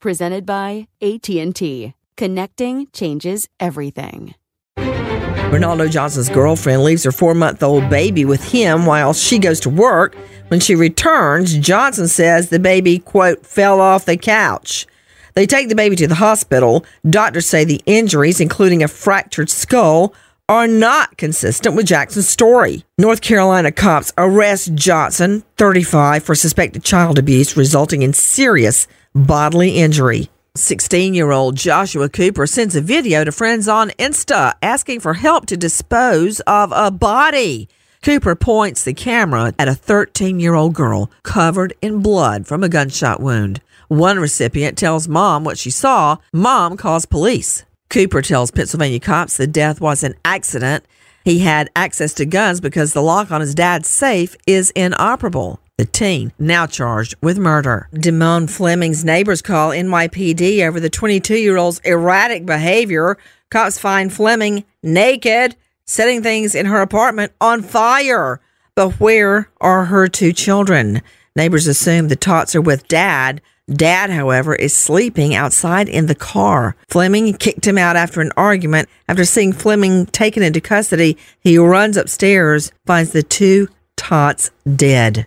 presented by AT&T. Connecting changes everything. Ronaldo Johnson's girlfriend leaves her four month old baby with him while she goes to work. When she returns, Johnson says the baby, quote, fell off the couch. They take the baby to the hospital. Doctors say the injuries, including a fractured skull, are not consistent with Jackson's story. North Carolina cops arrest Johnson, 35, for suspected child abuse resulting in serious bodily injury. 16 year old Joshua Cooper sends a video to friends on Insta asking for help to dispose of a body. Cooper points the camera at a 13 year old girl covered in blood from a gunshot wound. One recipient tells mom what she saw. Mom calls police. Cooper tells Pennsylvania cops the death was an accident. He had access to guns because the lock on his dad's safe is inoperable the teen, now charged with murder. Damone Fleming's neighbors call NYPD over the 22 year old's erratic behavior. Cops find Fleming naked, setting things in her apartment on fire. But where are her two children? Neighbors assume the tots are with dad. Dad, however, is sleeping outside in the car. Fleming kicked him out after an argument. After seeing Fleming taken into custody, he runs upstairs, finds the two tots dead.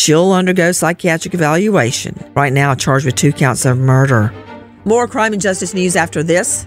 She'll undergo psychiatric evaluation. Right now, charged with two counts of murder. More crime and justice news after this.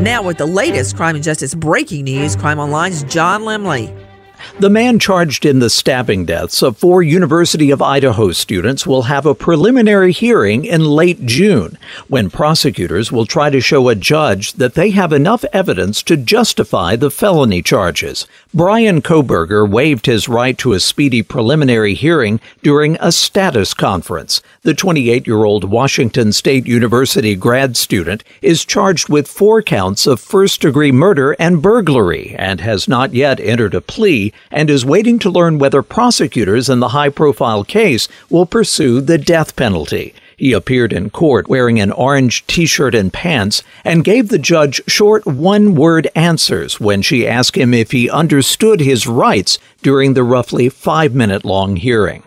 Now, with the latest crime and justice breaking news, Crime Online's John Lemley. The man charged in the stabbing deaths of four University of Idaho students will have a preliminary hearing in late June, when prosecutors will try to show a judge that they have enough evidence to justify the felony charges. Brian Kohberger waived his right to a speedy preliminary hearing during a status conference. The 28 year old Washington State University grad student is charged with four counts of first degree murder and burglary and has not yet entered a plea and is waiting to learn whether prosecutors in the high profile case will pursue the death penalty. He appeared in court wearing an orange t shirt and pants and gave the judge short one word answers when she asked him if he understood his rights during the roughly five minute long hearing.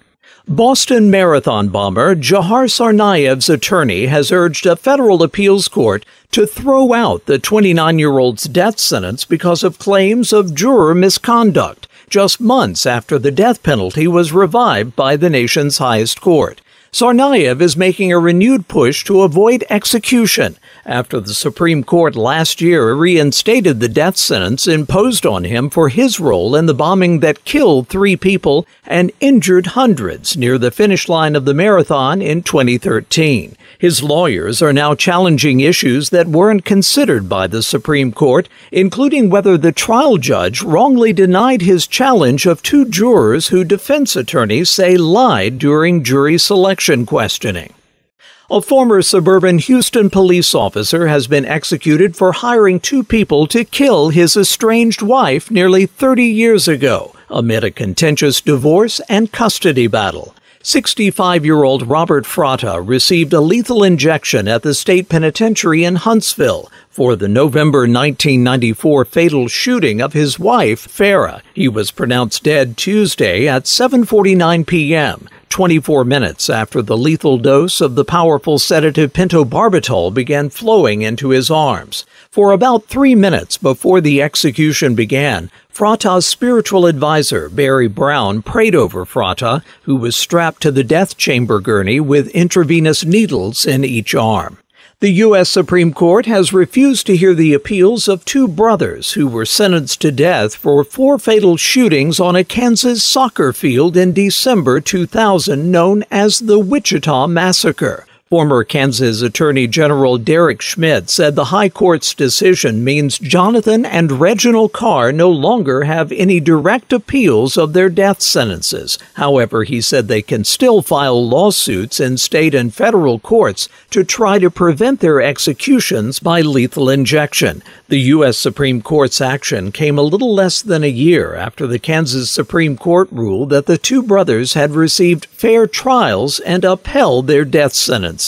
Boston Marathon bomber Dzhokhar Tsarnaev's attorney has urged a federal appeals court to throw out the 29 year old's death sentence because of claims of juror misconduct, just months after the death penalty was revived by the nation's highest court. Tsarnaev is making a renewed push to avoid execution after the Supreme Court last year reinstated the death sentence imposed on him for his role in the bombing that killed three people and injured hundreds near the finish line of the marathon in 2013. His lawyers are now challenging issues that weren't considered by the Supreme Court, including whether the trial judge wrongly denied his challenge of two jurors who defense attorneys say lied during jury selection questioning. A former suburban Houston police officer has been executed for hiring two people to kill his estranged wife nearly 30 years ago amid a contentious divorce and custody battle. 65 year old Robert Fratta received a lethal injection at the state penitentiary in Huntsville for the November 1994 fatal shooting of his wife, Farah. He was pronounced dead Tuesday at 7:49 p.m., 24 minutes after the lethal dose of the powerful sedative pentobarbital began flowing into his arms. For about 3 minutes before the execution began, Fratta's spiritual advisor, Barry Brown, prayed over Fratta, who was strapped to the death chamber gurney with intravenous needles in each arm. The U.S. Supreme Court has refused to hear the appeals of two brothers who were sentenced to death for four fatal shootings on a Kansas soccer field in December 2000 known as the Wichita Massacre. Former Kansas Attorney General Derek Schmidt said the High Court's decision means Jonathan and Reginald Carr no longer have any direct appeals of their death sentences. However, he said they can still file lawsuits in state and federal courts to try to prevent their executions by lethal injection. The U.S. Supreme Court's action came a little less than a year after the Kansas Supreme Court ruled that the two brothers had received fair trials and upheld their death sentences.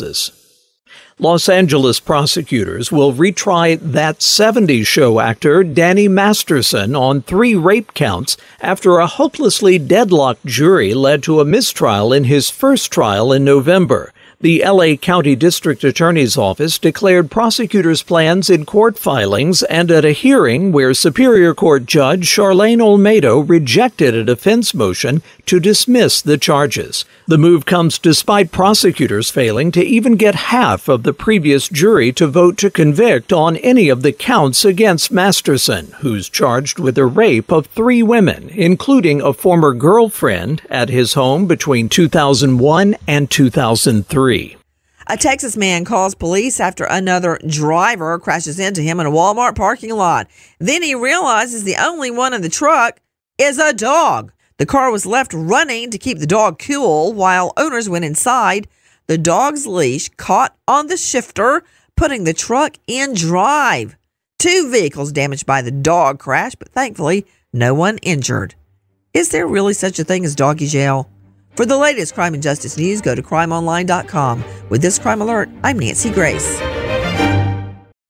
Los Angeles prosecutors will retry That 70s Show actor Danny Masterson on three rape counts after a hopelessly deadlocked jury led to a mistrial in his first trial in November. The LA County District Attorney's Office declared prosecutors' plans in court filings and at a hearing where Superior Court Judge Charlaine Olmedo rejected a defense motion to dismiss the charges. The move comes despite prosecutors failing to even get half of the previous jury to vote to convict on any of the counts against Masterson, who's charged with the rape of three women, including a former girlfriend, at his home between 2001 and 2003. A Texas man calls police after another driver crashes into him in a Walmart parking lot. Then he realizes the only one in the truck is a dog. The car was left running to keep the dog cool while owners went inside. The dog's leash caught on the shifter, putting the truck in drive. Two vehicles damaged by the dog crash, but thankfully, no one injured. Is there really such a thing as doggy jail? For the latest crime and justice news, go to crimeonline.com. With this crime alert, I'm Nancy Grace.